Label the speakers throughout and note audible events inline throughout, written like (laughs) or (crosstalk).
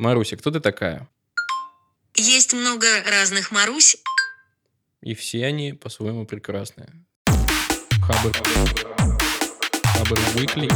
Speaker 1: Маруся, кто ты такая?
Speaker 2: Есть много разных Марусь.
Speaker 1: И все они по-своему прекрасные. Хабр. Хабр Weekly.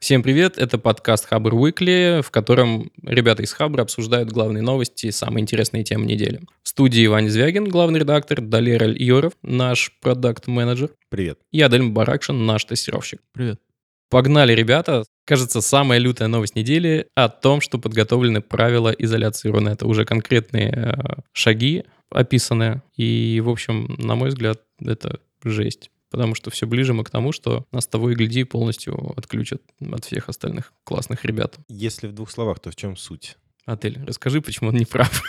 Speaker 1: Всем привет, это подкаст Хабр Weekly, в котором ребята из Хабра обсуждают главные новости и самые интересные темы недели. В студии Ваня Звягин, главный редактор, Далер Йоров, наш продакт-менеджер.
Speaker 3: Привет.
Speaker 1: И Адель Баракшин, наш тестировщик.
Speaker 4: Привет.
Speaker 1: Погнали, ребята. Кажется, самая лютая новость недели о том, что подготовлены правила изоляции Рунета. Уже конкретные э, шаги описаны. И, в общем, на мой взгляд, это жесть. Потому что все ближе мы к тому, что нас того и гляди полностью отключат от всех остальных классных ребят.
Speaker 3: Если в двух словах, то в чем суть?
Speaker 1: Отель, расскажи, почему он не прав.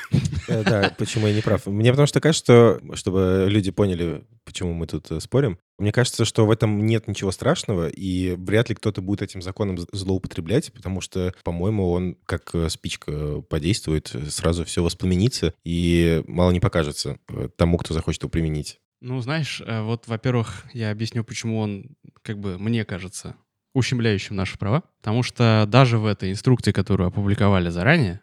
Speaker 3: Э, Да, почему я не прав. Мне потому что кажется, что, чтобы люди поняли, почему мы тут э, спорим, мне кажется, что в этом нет ничего страшного, и вряд ли кто-то будет этим законом злоупотреблять, потому что, по-моему, он как э, спичка подействует, сразу все воспламенится, и мало не покажется тому, кто захочет его применить.
Speaker 4: Ну, знаешь, вот, во-первых, я объясню, почему он, как бы, мне кажется, ущемляющим наши права. Потому что даже в этой инструкции, которую опубликовали заранее,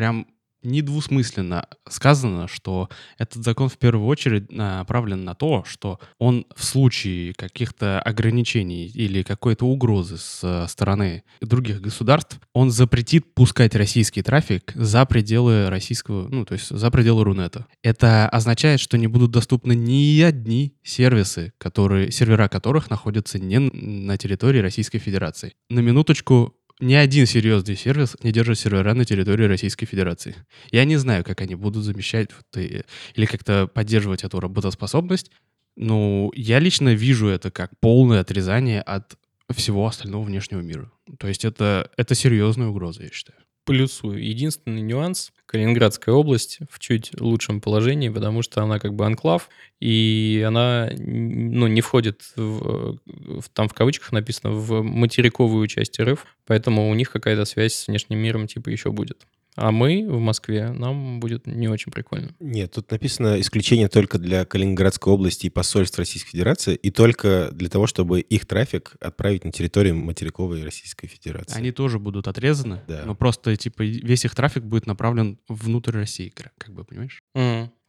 Speaker 4: прям недвусмысленно сказано, что этот закон в первую очередь направлен на то, что он в случае каких-то ограничений или какой-то угрозы с стороны других государств, он запретит пускать российский трафик за пределы российского, ну, то есть за пределы Рунета. Это означает, что не будут доступны ни одни сервисы, которые, сервера которых находятся не на территории Российской Федерации. На минуточку, ни один серьезный сервис не держит сервера на территории Российской Федерации. Я не знаю, как они будут замещать вот, и- или как-то поддерживать эту работоспособность. Ну, я лично вижу это как полное отрезание от всего остального внешнего мира. То есть это, это серьезная угроза, я считаю.
Speaker 1: Плюсую. Единственный нюанс. Калининградская область в чуть лучшем положении, потому что она как бы анклав, и она ну, не входит в, в- там в кавычках написано в материковую часть РФ, поэтому у них какая-то связь с внешним миром типа еще будет. А мы в Москве, нам будет не очень прикольно.
Speaker 3: Нет, тут написано исключение только для Калининградской области и посольств Российской Федерации, и только для того, чтобы их трафик отправить на территорию материковой Российской Федерации.
Speaker 4: Они тоже будут отрезаны,
Speaker 3: Да.
Speaker 4: но просто, типа, весь их трафик будет направлен внутрь России, как- как бы, понимаешь?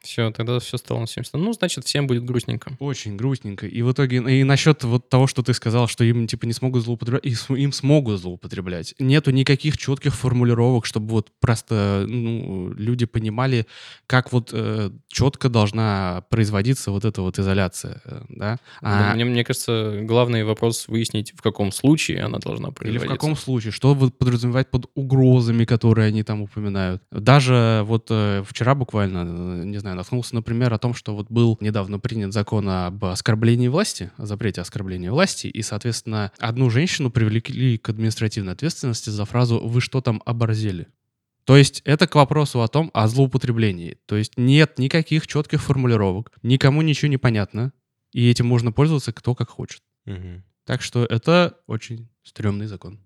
Speaker 1: Все, тогда все стало на 70. Ну, значит, всем будет грустненько.
Speaker 4: Очень грустненько. И в итоге, и насчет вот того, что ты сказал, что им, типа, не смогут злоупотреблять, и с- им смогут злоупотреблять. Нету никаких четких формулировок, чтобы вот просто, ну, люди понимали, как вот четко должна производиться вот эта вот изоляция, э, да?
Speaker 1: Да,
Speaker 4: А-
Speaker 1: мне, мне кажется, главный вопрос выяснить, в каком случае она должна
Speaker 4: Или в
Speaker 1: производиться.
Speaker 4: каком случае? Что вот подразумевать под угрозами, которые они там упоминают? Даже вот э, вчера буквально, э, не знаю, наткнулся, например, о том, что вот был недавно принят закон об оскорблении власти, о запрете оскорбления власти, и, соответственно, одну женщину привлекли к административной ответственности за фразу «Вы что там оборзели?». То есть это к вопросу о том, о злоупотреблении. То есть нет никаких четких формулировок, никому ничего не понятно, и этим можно пользоваться кто как хочет.
Speaker 3: Мгм.
Speaker 4: Так что это очень стрёмный закон.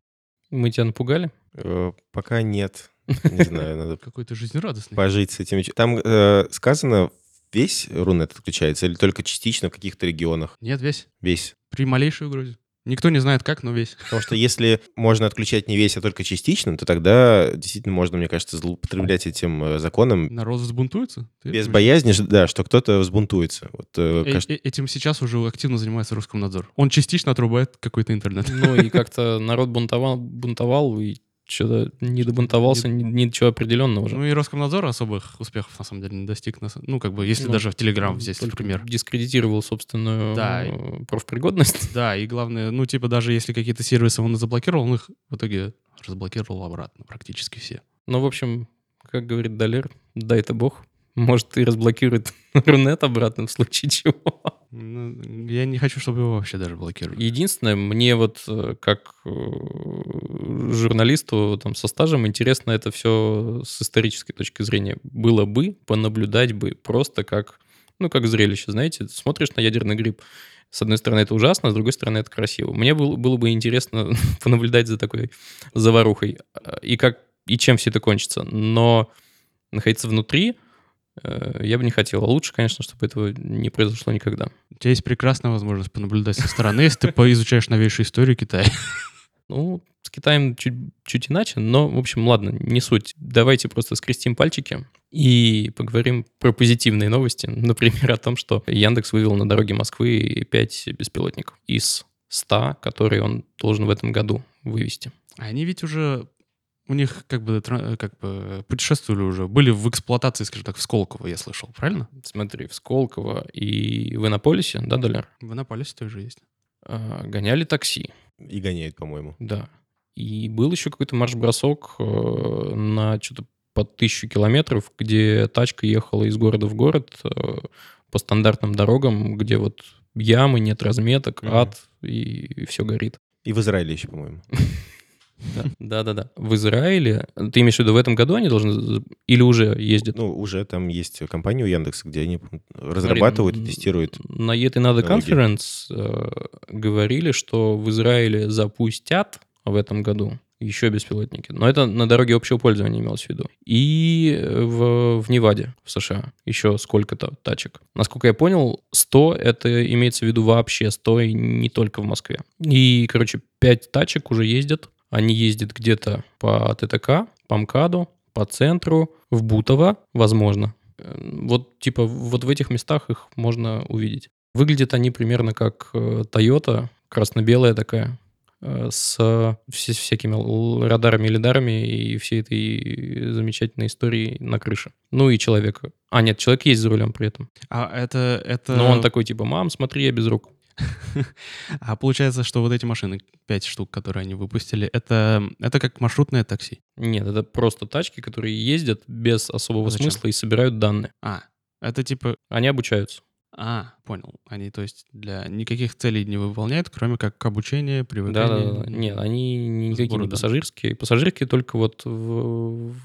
Speaker 1: Мы тебя напугали?
Speaker 3: Э, Пока нет. Не знаю, надо (laughs)
Speaker 4: Какой-то жизнерадостный.
Speaker 3: пожить с этими... Там э, сказано, весь Рунет отключается или только частично в каких-то регионах?
Speaker 4: Нет, весь.
Speaker 3: Весь.
Speaker 4: При малейшей угрозе. Никто не знает как, но весь.
Speaker 3: Потому что если можно отключать не весь, а только частично, то тогда действительно можно, мне кажется, злоупотреблять этим э, законом
Speaker 4: Народ взбунтуется. Ты
Speaker 3: без боязни, да, что кто-то взбунтуется. Вот, э,
Speaker 4: Э-
Speaker 3: кажется,
Speaker 4: э- Этим сейчас уже активно занимается Роскомнадзор. Он частично отрубает какой-то интернет.
Speaker 1: Ну и как-то народ бунтовал, бунтовал и что-то не добунтовался, ни- ничего определенного уже.
Speaker 4: Ну и Роскомнадзор особых успехов, на самом деле, не достиг. Ну, как бы, если
Speaker 1: Ну,
Speaker 4: даже в Телеграм взять, например.
Speaker 1: Дискредитировал собственную
Speaker 4: Да.
Speaker 1: э, профпригодность. (laughs)
Speaker 4: Да, и главное, ну, типа, даже если какие-то сервисы он и заблокировал, он их в итоге разблокировал обратно, практически все.
Speaker 1: Ну, в общем, как говорит Далер, дай-то бог. Может, и разблокирует (laughs) Рунет обратно в случае чего.
Speaker 4: Я не хочу, чтобы его вообще даже блокировали.
Speaker 1: Единственное, мне вот э, как э, журналисту там, со стажем интересно это все с исторической точки зрения. Было бы, понаблюдать бы просто как, ну, как зрелище, знаете, смотришь на ядерный гриб, с одной стороны, это ужасно, с другой стороны, это красиво. Мне было, было бы интересно (laughs) понаблюдать за такой заварухой э, и как и чем все это кончится. Но находиться внутри я бы не хотел. А лучше, конечно, чтобы этого не произошло никогда.
Speaker 4: У тебя есть прекрасная возможность понаблюдать со стороны, если ты поизучаешь новейшую историю Китая. (laughs)
Speaker 1: Ну, с Китаем чуть, чуть иначе, но, в общем, ладно, не суть. Давайте просто скрестим пальчики и поговорим про позитивные новости. Например, о том, что Яндекс вывел на дороге Москвы 5 беспилотников из 100, которые он должен в этом году вывести.
Speaker 4: Они ведь уже у них как бы, тра- как бы путешествовали уже, были в эксплуатации, скажем так, в Сколково, я слышал, правильно?
Speaker 1: Смотри, в Сколково и в Иннополисе, да, Доляр,
Speaker 4: В Иннополисе тоже есть.
Speaker 1: а, гоняли такси,
Speaker 3: И гоняет, по-моему.
Speaker 1: да. И был еще какой-то марш-бросок э, на что-то под тысячу километров, где тачка ехала из города в город э, по стандартным дорогам, где вот ямы, нет разметок, ад, и, все горит.
Speaker 3: И в Израиле еще, по-моему. (laughs)
Speaker 1: Да-да-да. В Израиле, ты имеешь в виду, в этом году они должны, или уже ездят?
Speaker 3: Ну, уже там есть компания у Яндекса, где они разрабатывают и тестируют.
Speaker 1: На Yet Another. Conference э, говорили, что в Израиле запустят в этом году еще беспилотники. Но это на дороге общего пользования имелось в виду. И в, в Неваде, в США, еще сколько-то тачек. Насколько я понял, 100 это имеется в виду вообще 100 и не только в Москве. И, короче, 5 тачек уже ездят. Они ездят где-то по ТТК, по МКАДу, по центру, в Бутово, возможно. Э, Вот, типа, вот в этих местах их можно увидеть. Выглядят они примерно как э, Toyota, красно-белая такая, э, с вся- всякими радарами, лидарами и всей этой замечательной историей на крыше. Ну и человека. А, нет, человек есть за рулем при этом.
Speaker 4: А это... это...
Speaker 1: Но он такой, типа, мам, смотри, я без рук. (laughs)
Speaker 4: А получается, что вот эти машины, пять штук, которые они выпустили, это, это как маршрутное такси.
Speaker 1: Нет, это просто тачки, которые ездят без особого
Speaker 4: А зачем?
Speaker 1: смысла и собирают данные.
Speaker 4: А, это типа...
Speaker 1: Они обучаются.
Speaker 4: А, понял. Они, то есть, для никаких целей не выполняют, кроме как обучение,
Speaker 1: Да,
Speaker 4: привыкание.
Speaker 1: да, да. Нет, они ни- никакие
Speaker 4: Сбору
Speaker 1: не пассажирские. Пассажирские только вот в,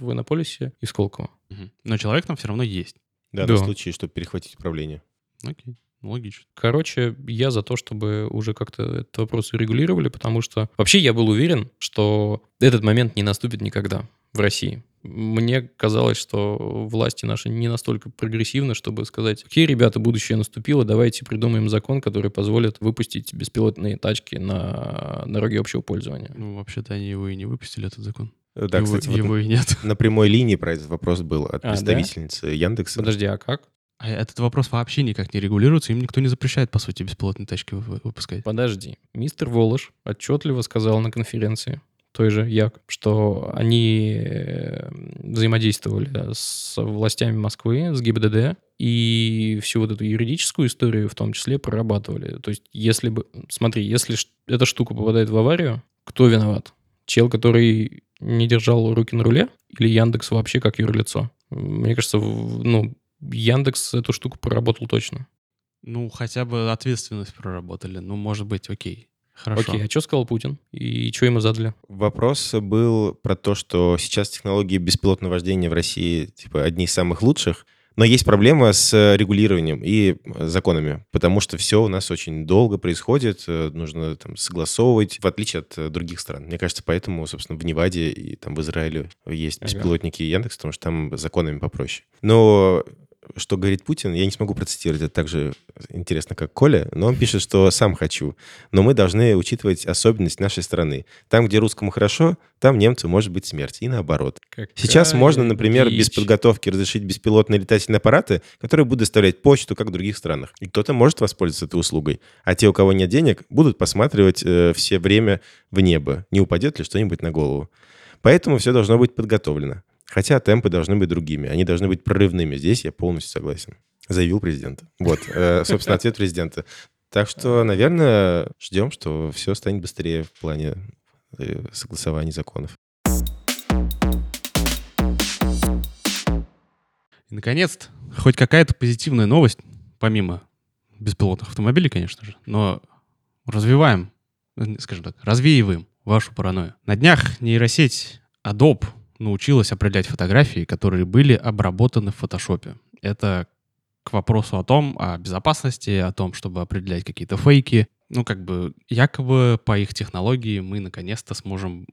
Speaker 1: в Иннополисе и Сколково.
Speaker 4: Мгм. Но человек там все равно есть.
Speaker 3: Да,
Speaker 1: Да.
Speaker 3: на случай, чтобы перехватить управление.
Speaker 4: Окей, логично.
Speaker 1: Короче, я за то, чтобы уже как-то этот вопрос регулировали, потому что вообще я был уверен, что этот момент не наступит никогда в России. Мне казалось, что власти наши не настолько прогрессивны, чтобы сказать, окей, ребята, будущее наступило, давайте придумаем закон, который позволит выпустить беспилотные тачки на дороге общего пользования.
Speaker 4: Ну, вообще-то они его и не выпустили, этот закон.
Speaker 3: Да,
Speaker 4: его,
Speaker 3: кстати, вот
Speaker 4: его и нет. (laughs)
Speaker 3: на прямой линии про этот вопрос был от
Speaker 1: А, да?
Speaker 3: представительницы Яндекса.
Speaker 1: Подожди, а как?
Speaker 4: А этот вопрос вообще никак не регулируется, им никто не запрещает, по сути, беспилотные тачки вы- выпускать.
Speaker 1: Подожди. Мистер Волош отчетливо сказал на конференции, той же Як, что они э, взаимодействовали с властями Москвы, с ГИБДД, и всю вот эту юридическую историю в том числе прорабатывали. То есть если бы... Смотри, если эта штука попадает в аварию, кто виноват? Чел, который не держал руки на руле? Или Яндекс вообще как юрлицо? Мне кажется, ну, Яндекс эту штуку проработал точно.
Speaker 4: Ну, хотя бы ответственность проработали. Ну, может быть, окей. Хорошо.
Speaker 1: Окей, а что сказал Путин? И что ему задали?
Speaker 3: Вопрос был про то, что сейчас технологии беспилотного вождения в России типа одни из самых лучших, но есть проблема с э, регулированием и законами, потому что все у нас очень долго происходит, э, нужно там согласовывать, в отличие от э, других стран. Мне кажется, поэтому, собственно, в Неваде и там в Израиле есть
Speaker 1: Ага.
Speaker 3: беспилотники Яндекс, потому что там законами попроще. Но что говорит Путин, я не смогу процитировать, это так же интересно, как Коля, но он пишет, что сам хочу, но мы должны учитывать особенность нашей страны. Там, где русскому хорошо, там немцу может быть смерть, и наоборот. Сейчас
Speaker 1: Какая
Speaker 3: можно, например, без
Speaker 1: дичь.
Speaker 3: подготовки разрешить беспилотные летательные аппараты, которые будут доставлять почту, как в других странах. И кто-то может воспользоваться этой услугой. А те, у кого нет денег, будут посматривать э, все время в небо, не упадет ли что-нибудь на голову. Поэтому все должно быть подготовлено. Хотя темпы должны быть другими, они должны быть прорывными. Здесь я полностью согласен. Заявил президент. Вот, э, (laughs) собственно, ответ президента. Так что, наверное, ждем, что все станет быстрее в плане э, согласования законов.
Speaker 4: И, наконец-то, хоть какая-то позитивная новость, помимо беспилотных автомобилей, конечно же, но развиваем, э, скажем так, развеиваем вашу паранойю. На днях нейросеть Adobe научилась определять фотографии, которые были обработаны в фотошопе. Это к вопросу о том, о безопасности, о том, чтобы определять какие-то фейки. Ну, как бы, якобы по их технологии мы наконец-то сможем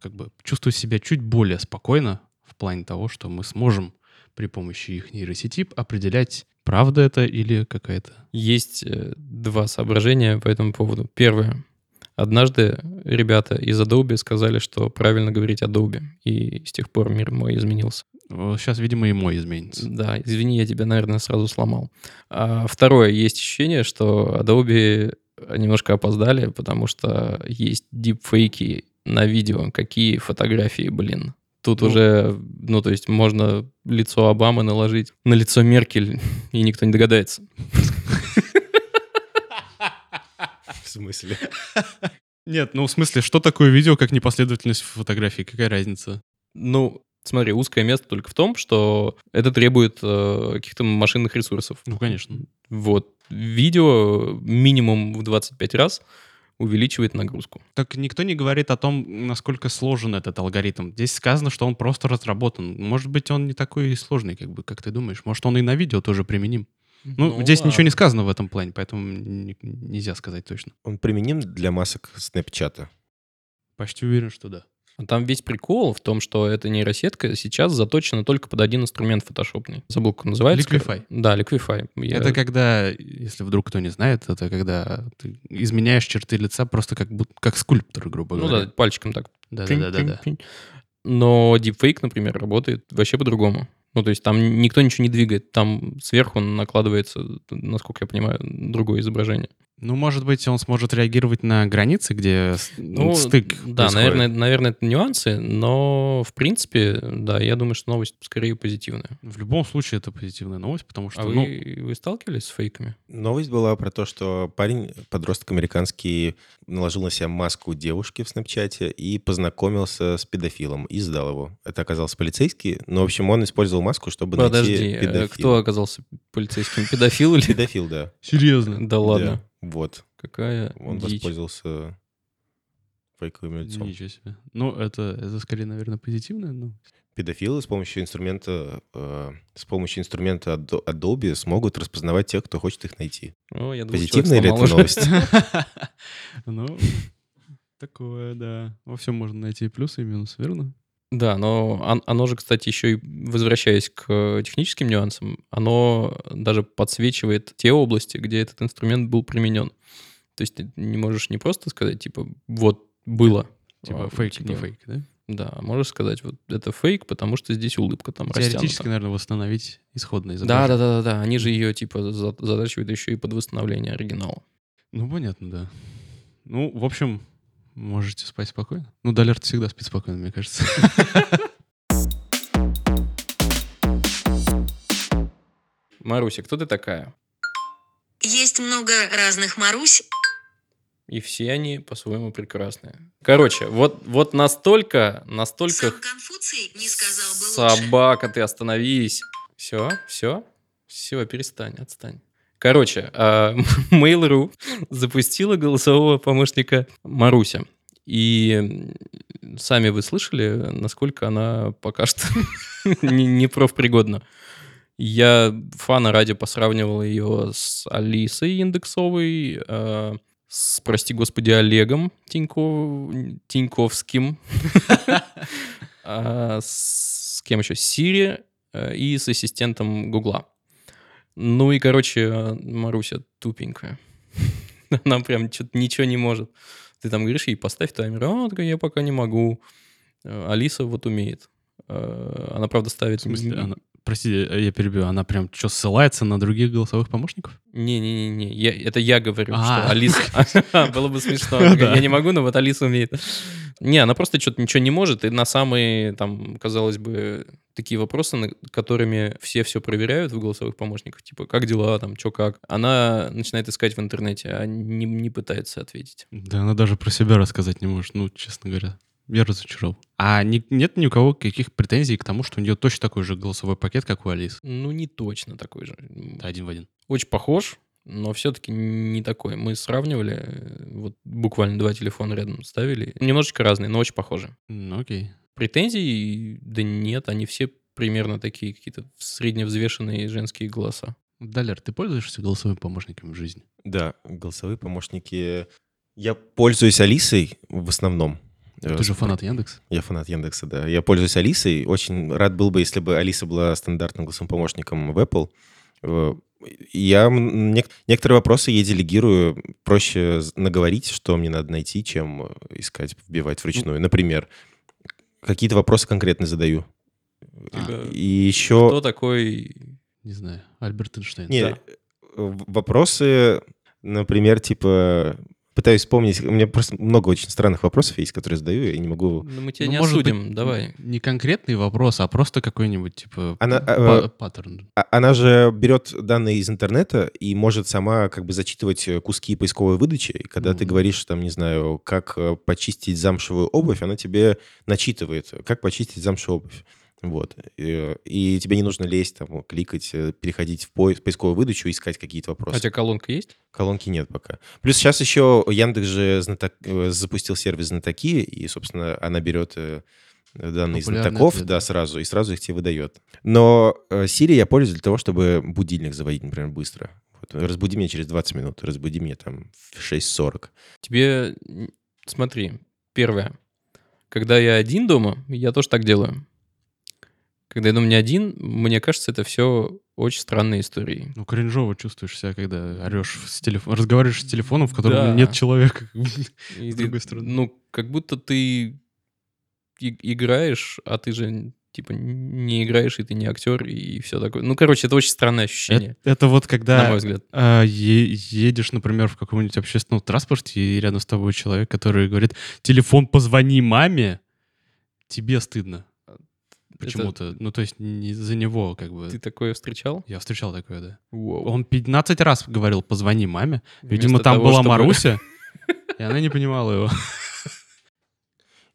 Speaker 4: как бы чувствовать себя чуть более спокойно в плане того, что мы сможем при помощи их нейросети определять, правда это или какая-то...
Speaker 1: Есть э, два соображения по этому поводу. Первое. Однажды ребята из Adobe сказали, что правильно говорить Adobe, и с тех пор мир мой изменился.
Speaker 4: Сейчас, видимо, и мой изменится.
Speaker 1: Да, извини, я тебя, наверное, сразу сломал. А второе, есть ощущение, что Adobe немножко опоздали, потому что есть дипфейки на видео. Какие фотографии, блин. Тут
Speaker 4: Ну.
Speaker 1: уже, ну, то есть можно лицо Обамы наложить на лицо Меркель, (laughs) и никто не догадается.
Speaker 3: В смысле? (laughs)
Speaker 4: Нет, ну в смысле, что такое видео, как непоследовательность фотографии? Какая разница?
Speaker 1: Ну, смотри, узкое место только в том, что это требует э, каких-то машинных ресурсов.
Speaker 4: Ну, конечно.
Speaker 1: Вот. Видео минимум в 25 раз увеличивает нагрузку.
Speaker 4: Так никто не говорит о том, насколько сложен этот алгоритм. Здесь сказано, что он просто разработан. Может быть, он не такой сложный, как бы, как ты думаешь. Может, он и на видео тоже применим. Ну, здесь ничего не сказано в этом плане, поэтому нельзя сказать точно.
Speaker 3: Он применим для масок Снэпчата.
Speaker 4: Почти уверен, что да.
Speaker 1: А Там весь прикол в том, что эта нейросетка сейчас заточена только под один инструмент фотошопный. Забыл, как он называется.
Speaker 4: Liquify.
Speaker 1: Да, Liquify. Я-
Speaker 4: Это когда, если вдруг кто не знает, это когда ты изменяешь черты лица просто как, будто, как скульптор, грубо
Speaker 1: Ну
Speaker 4: говоря.
Speaker 1: да, пальчиком так. Пинь-пинь-пинь. Но deepfake, например, работает вообще по-другому. Ну, то есть там никто ничего не двигает. Там сверху накладывается, насколько я понимаю, другое изображение.
Speaker 4: Ну, может быть, он сможет реагировать на границы, где
Speaker 1: Ну,
Speaker 4: стык
Speaker 1: Да,
Speaker 4: происходит.
Speaker 1: наверное, наверное, это нюансы, но в принципе, да, я думаю, что новость скорее позитивная.
Speaker 4: В любом случае это позитивная новость, потому что,
Speaker 1: А
Speaker 4: ну,
Speaker 1: вы, вы сталкивались с фейками?
Speaker 3: Новость была про то, что парень, подросток американский, наложил на себя маску девушки в Снэпчате и познакомился с педофилом и сдал его. Это оказался полицейский, но, в общем, он использовал маску, чтобы
Speaker 1: Подожди,
Speaker 3: найти
Speaker 1: э,
Speaker 3: педофила.
Speaker 1: кто оказался полицейским? Педофил или...
Speaker 3: Педофил, да.
Speaker 4: серьезно.
Speaker 1: Да ладно.
Speaker 3: Вот.
Speaker 1: Какая
Speaker 3: Он
Speaker 1: дичь.
Speaker 3: воспользовался фейковым лицом.
Speaker 4: Ничего себе. Ну, это, это скорее, наверное, позитивная новость.
Speaker 3: Педофилы с помощью инструмента, э, с помощью инструмента Ado- Adobe смогут распознавать тех, кто хочет их найти.
Speaker 1: О, я думал,
Speaker 3: Позитивная ли это новость? (laughs)
Speaker 4: Ну, такое, да. Во всем можно найти плюсы и минусы, верно?
Speaker 1: Да, но он- оно же, кстати, еще и возвращаясь к э, техническим нюансам, оно даже подсвечивает те области, где этот инструмент был применен. То есть ты не можешь не просто сказать, типа, вот было.
Speaker 4: Типа
Speaker 1: а,
Speaker 4: фейк,
Speaker 1: типа,
Speaker 4: не фейк, да?
Speaker 1: Да, можешь сказать, вот это фейк, потому что здесь улыбка там
Speaker 4: Теоретически,
Speaker 1: растянута.
Speaker 4: наверное, восстановить исходное
Speaker 1: Да,
Speaker 4: изображение.
Speaker 1: да, да, да, да. Они же ее, типа, за- задачивают еще и под восстановление оригинала.
Speaker 4: Ну, понятно, да. Ну, в общем, можете спать спокойно. Ну, Далер всегда спит спокойно, мне кажется. (laughs)
Speaker 1: Маруся, кто ты такая?
Speaker 2: Есть много разных Марусь.
Speaker 1: И все они по-своему прекрасные. Короче, вот, вот настолько, настолько...
Speaker 2: Сам Конфуций не сказал бы лучше.
Speaker 1: Собака, ты остановись. Все, все, все, перестань, отстань. Короче, а, (laughs) Mail.ru запустила голосового помощника Маруся. И сами вы слышали, насколько она пока что (laughs) не, не профпригодна. Я фана ради посравнивал ее с Алисой Индексовой, э, с, прости господи, Олегом Тиньков, Тиньковским, (laughs) а, с кем еще? Сири э, и с ассистентом Гугла. Ну и, короче, Маруся тупенькая. (laughs) Она прям что-то ничего не может. Ты там говоришь ей, поставь таймер. А, она такая, я пока не могу. Э, Алиса вот умеет. Э, Она, правда, ставит...
Speaker 4: В смысле, она... Прости, я перебью. Она прям что, ссылается на других голосовых помощников?
Speaker 1: Не-не-не, я, это я говорю,
Speaker 4: А.
Speaker 1: что Алиса... (laughs) (laughs) Было бы смешно.
Speaker 4: Да.
Speaker 1: Я не могу, но вот Алиса умеет. Не, она просто что-то ничего не может, и на самые, там, казалось бы, такие вопросы, которыми все все проверяют в голосовых помощниках, типа, как дела, там, что как, она начинает искать в интернете, а не, не пытается ответить.
Speaker 4: Да она даже про себя рассказать не может, ну, честно говоря. Я разочаровал. А ни- нет ни у кого каких претензий к тому, что у нее точно такой же голосовой пакет, как у Алисы?
Speaker 1: Ну, не точно такой же.
Speaker 4: Да, один в один.
Speaker 1: Очень похож, но все-таки не такой. Мы сравнивали, э, вот буквально два телефона рядом ставили. Немножечко разные, но очень похожи.
Speaker 4: Ну, окей.
Speaker 1: Претензий, да нет, они все примерно такие какие-то средневзвешенные женские голоса.
Speaker 4: Далер, ты пользуешься голосовым помощником в жизни?
Speaker 3: Да, голосовые помощники. Я пользуюсь Алисой в основном.
Speaker 4: Ты же фанат Яндекса?
Speaker 3: Я фанат Яндекса, да. Я пользуюсь Алисой. Очень рад был бы, если бы Алиса была стандартным голосовым помощником в Apple. Э, Я нек- некоторые вопросы ей делегирую. Проще наговорить, что мне надо найти, чем э, искать, вбивать вручную. Например, какие-то вопросы конкретно задаю.
Speaker 1: Типа,
Speaker 3: И еще...
Speaker 1: Кто такой...
Speaker 4: Не знаю, Альберт Эйнштейн.
Speaker 3: Не,
Speaker 1: Да.
Speaker 3: э, в- вопросы, например, типа... Пытаюсь вспомнить, у меня просто много очень странных вопросов есть, которые задаю, я не могу...
Speaker 1: Ну, мы тебя
Speaker 4: Ну,
Speaker 1: не
Speaker 4: может быть,
Speaker 1: осудим, давай.
Speaker 4: Не конкретный вопрос, а просто какой-нибудь, типа,
Speaker 3: Она,
Speaker 4: па-
Speaker 3: э,
Speaker 4: паттерн.
Speaker 3: А- Она же берет данные из интернета и может сама как бы зачитывать э, куски поисковой выдачи. И когда ты
Speaker 4: Мгм.
Speaker 3: говоришь, там, не знаю, как э, почистить замшевую обувь, она тебе начитывает, как почистить замшевую обувь. Вот. И, и тебе не нужно лезть, там, кликать, э, переходить в поиск, поисковую выдачу, искать какие-то вопросы.
Speaker 1: А у тебя колонка есть?
Speaker 3: Колонки нет пока. Плюс сейчас еще Яндекс же знаток- э, запустил сервис знатоки, и, собственно, она берет э, данные знатоков,
Speaker 4: ответ,
Speaker 3: да, сразу, и сразу их тебе выдает. Но э, Siri я пользуюсь для того, чтобы будильник заводить, например, быстро. Вот, разбуди меня через 20 минут, разбуди меня там в 6.40.
Speaker 1: Тебе, смотри, первое. Когда я один дома, я тоже так делаю. Когда я дома не один, мне кажется, это все очень странные истории.
Speaker 4: Ну, кринжово чувствуешь себя, когда орешь с телефон, разговариваешь с телефоном, в котором
Speaker 1: Да.
Speaker 4: нет человека. (laughs)
Speaker 1: И
Speaker 4: С другой стороны.
Speaker 1: Ну, как будто ты играешь, а ты же типа не играешь, и ты не актер, и все такое. Ну, короче, это очень странное ощущение,
Speaker 4: Это, это вот
Speaker 1: на
Speaker 4: когда
Speaker 1: мой взгляд.
Speaker 4: е- едешь, например, в каком-нибудь общественном транспорте, и рядом с тобой человек, который говорит, телефон, позвони маме, тебе стыдно. Почему-то. Ну, то есть не за него, как бы.
Speaker 1: Ты такое встречал?
Speaker 4: Я встречал такое, да.
Speaker 1: Вау.
Speaker 4: Он 15 раз говорил, позвони маме. Видимо,
Speaker 1: Вместо
Speaker 4: там
Speaker 1: того,
Speaker 4: была
Speaker 1: чтобы-
Speaker 4: Маруся, (laughs) и она не понимала его.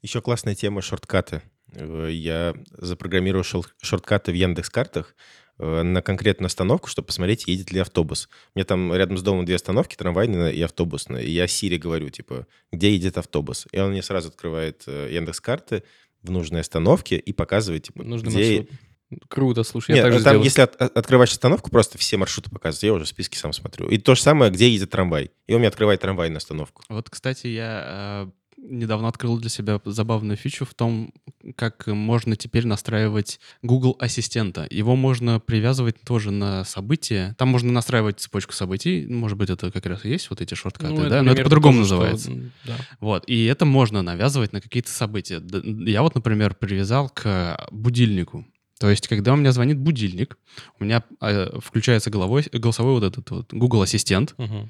Speaker 3: Еще классная тема шорткаты. Э, Я запрограммирую шел- шорткаты в Яндекс-картах э, на конкретную остановку, чтобы посмотреть, едет ли автобус. У меня там рядом с домом две остановки, трамвайная и автобусная. И я Сири говорю, типа, где едет автобус? И он мне сразу открывает э, Яндекс-карты в нужной остановке и показывает, типа,
Speaker 1: Нужный
Speaker 3: где...
Speaker 1: маршрут. Круто, слушай, я
Speaker 3: Нет,
Speaker 1: так же
Speaker 3: там,
Speaker 1: сделаю.
Speaker 3: если от- от- открываешь остановку, просто все маршруты показывают. Я уже в списке сам смотрю. И то же самое, где едет трамвай. И он мне открывает трамвайную остановку.
Speaker 4: Вот, кстати, я э, недавно открыл для себя забавную фичу в том, как можно теперь настраивать Google Ассистента. Его можно привязывать тоже на события. Там можно настраивать цепочку событий. Может быть, это как раз и есть вот эти шорткаты,
Speaker 1: Ну,
Speaker 4: да? Но это по-другому
Speaker 1: что,
Speaker 4: называется.
Speaker 1: м, да.
Speaker 4: Вот, и это можно навязывать на какие-то события. Я вот, например, привязал к будильнику. То есть, когда у меня звонит будильник, у меня э, включается головой, голосовой вот этот вот Google Ассистент,
Speaker 1: Мгм.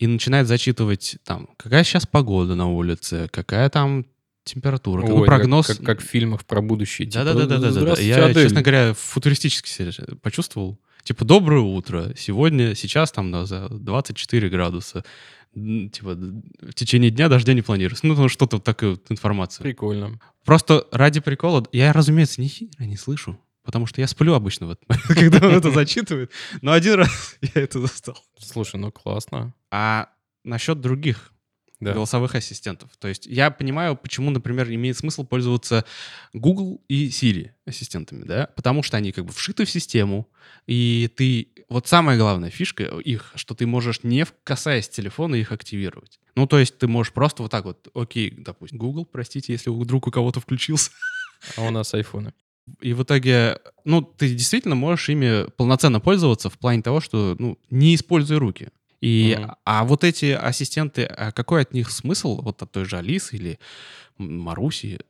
Speaker 4: И начинает зачитывать там, какая сейчас погода на улице, какая там температура,
Speaker 1: Ой, как-
Speaker 4: прогноз.
Speaker 1: Как, как в фильмах про будущее. типа,
Speaker 4: Да-да-да-да-да.
Speaker 1: «Здравствуйте,
Speaker 4: Я,
Speaker 1: Адель».
Speaker 4: честно говоря, футуристически себя почувствовал. Типа, доброе утро. Сегодня, сейчас там на- за 24 градуса. Типа, в течение дня дождя не планируется. Ну, что-то вот такая вот информация.
Speaker 1: Прикольно.
Speaker 4: Просто ради прикола, я, разумеется, ни хера не слышу. Потому что я сплю обычно в этот момент, (laughs) когда он это зачитывает. Но один раз (laughs) я это застал.
Speaker 1: Слушай, ну классно.
Speaker 4: А насчет других
Speaker 1: Да.
Speaker 4: голосовых ассистентов. То есть я понимаю, почему, например, имеет смысл пользоваться Google и Siri ассистентами, да? Потому что они как бы вшиты в систему, и ты... Вот самая главная фишка их, что ты можешь, не касаясь телефона, их активировать. Ну, то есть ты можешь просто вот так вот, окей, допустим, Google, простите, если вдруг у кого-то включился,
Speaker 1: А у нас айфоны.
Speaker 4: и в итоге, ну, ты действительно можешь ими полноценно пользоваться в плане того, что, ну, не используй руки. И,
Speaker 1: Мгм.
Speaker 4: А вот эти ассистенты, а какой от них смысл? Вот от той же Алисы или Маруси?